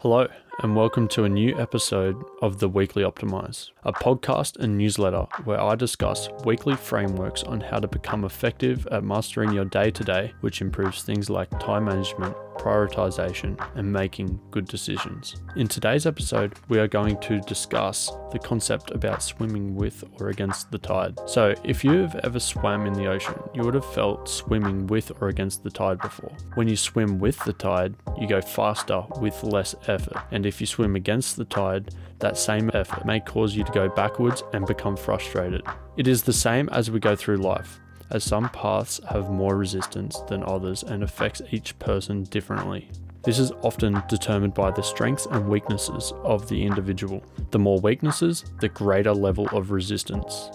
Hello and welcome to a new episode of The Weekly Optimize, a podcast and newsletter where I discuss weekly frameworks on how to become effective at mastering your day to day, which improves things like time management, prioritization, and making good decisions. In today's episode, we are going to discuss the concept about swimming with or against the tide. So, if you've ever swam in the ocean, you would have felt swimming with or against the tide before. When you swim with the tide, you go faster with less effort. And if you swim against the tide, that same effort may cause you to go backwards and become frustrated. It is the same as we go through life as some paths have more resistance than others and affects each person differently. This is often determined by the strengths and weaknesses of the individual. The more weaknesses, the greater level of resistance.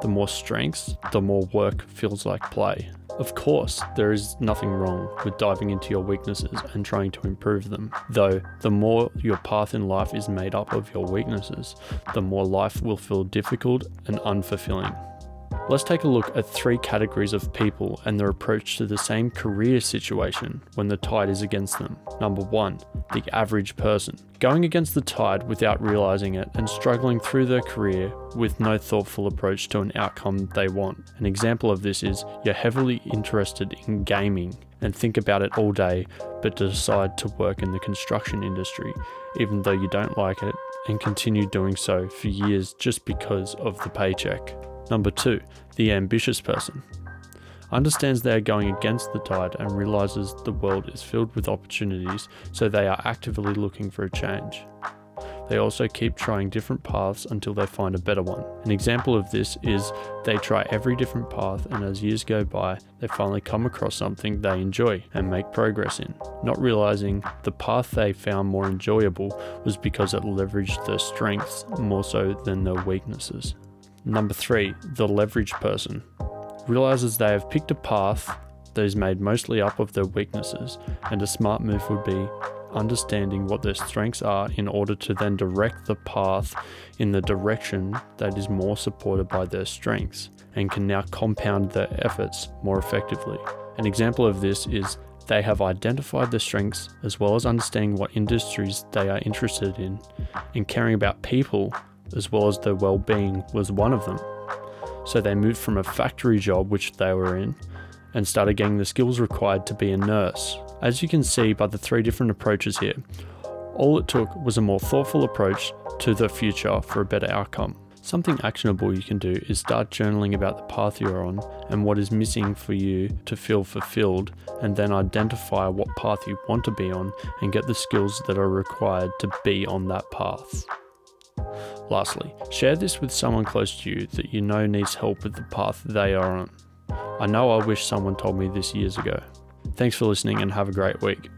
The more strengths, the more work feels like play. Of course, there is nothing wrong with diving into your weaknesses and trying to improve them. Though, the more your path in life is made up of your weaknesses, the more life will feel difficult and unfulfilling. Let's take a look at three categories of people and their approach to the same career situation when the tide is against them. Number one, the average person. Going against the tide without realizing it and struggling through their career with no thoughtful approach to an outcome they want. An example of this is you're heavily interested in gaming and think about it all day, but decide to work in the construction industry, even though you don't like it, and continue doing so for years just because of the paycheck. Number two, the ambitious person. Understands they are going against the tide and realizes the world is filled with opportunities, so they are actively looking for a change. They also keep trying different paths until they find a better one. An example of this is they try every different path, and as years go by, they finally come across something they enjoy and make progress in, not realizing the path they found more enjoyable was because it leveraged their strengths more so than their weaknesses. Number three, the leverage person realizes they have picked a path that is made mostly up of their weaknesses, and a smart move would be understanding what their strengths are in order to then direct the path in the direction that is more supported by their strengths and can now compound their efforts more effectively. An example of this is they have identified their strengths as well as understanding what industries they are interested in and caring about people as well as their well being, was one of them. So they moved from a factory job, which they were in, and started getting the skills required to be a nurse. As you can see by the three different approaches here, all it took was a more thoughtful approach to the future for a better outcome. Something actionable you can do is start journaling about the path you're on and what is missing for you to feel fulfilled, and then identify what path you want to be on and get the skills that are required to be on that path. Lastly, share this with someone close to you that you know needs help with the path they are on. I know I wish someone told me this years ago. Thanks for listening and have a great week.